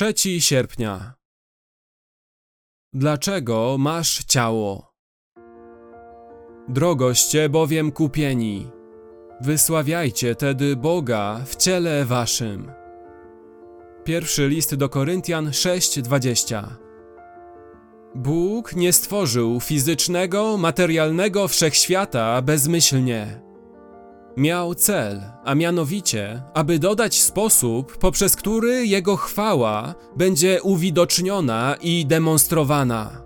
3 sierpnia. Dlaczego masz ciało? Drogoście bowiem kupieni. Wysławiajcie tedy Boga w ciele waszym. Pierwszy list do Koryntian 6:20. Bóg nie stworzył fizycznego, materialnego wszechświata bezmyślnie. Miał cel, a mianowicie, aby dodać sposób, poprzez który Jego chwała będzie uwidoczniona i demonstrowana.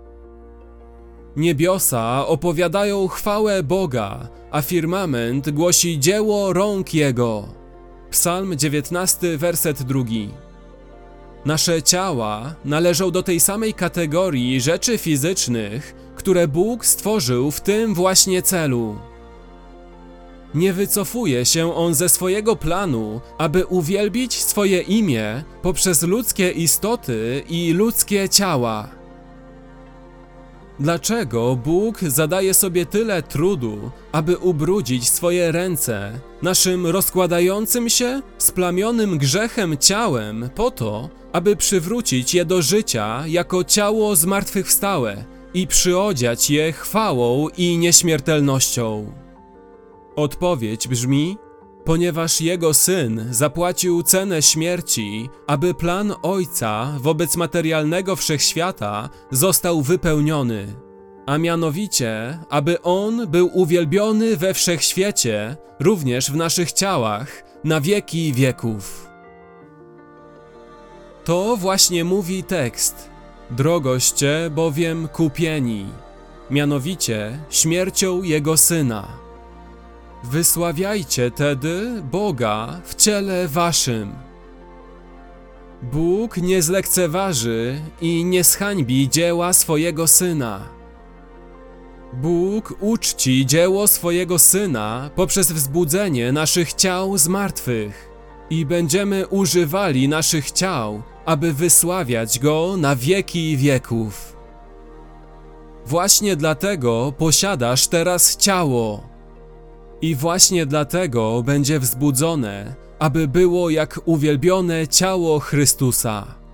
Niebiosa opowiadają chwałę Boga, a firmament głosi dzieło rąk Jego. Psalm 19, werset 2. Nasze ciała należą do tej samej kategorii rzeczy fizycznych, które Bóg stworzył w tym właśnie celu. Nie wycofuje się on ze swojego planu, aby uwielbić swoje imię poprzez ludzkie istoty i ludzkie ciała. Dlaczego Bóg zadaje sobie tyle trudu, aby ubrudzić swoje ręce naszym rozkładającym się, splamionym grzechem ciałem, po to, aby przywrócić je do życia jako ciało zmartwychwstałe i przyodziać je chwałą i nieśmiertelnością? Odpowiedź brzmi: ponieważ jego syn zapłacił cenę śmierci, aby plan ojca wobec materialnego wszechświata został wypełniony, a mianowicie, aby on był uwielbiony we wszechświecie, również w naszych ciałach, na wieki wieków. To właśnie mówi tekst. Drogoście bowiem kupieni, mianowicie śmiercią jego syna. Wysławiajcie tedy Boga w ciele waszym. Bóg nie zlekceważy i nie zhańbi dzieła swojego Syna. Bóg uczci dzieło swojego Syna poprzez wzbudzenie naszych ciał z martwych i będziemy używali naszych ciał, aby wysławiać Go na wieki wieków. Właśnie dlatego posiadasz teraz ciało. I właśnie dlatego będzie wzbudzone, aby było jak uwielbione ciało Chrystusa.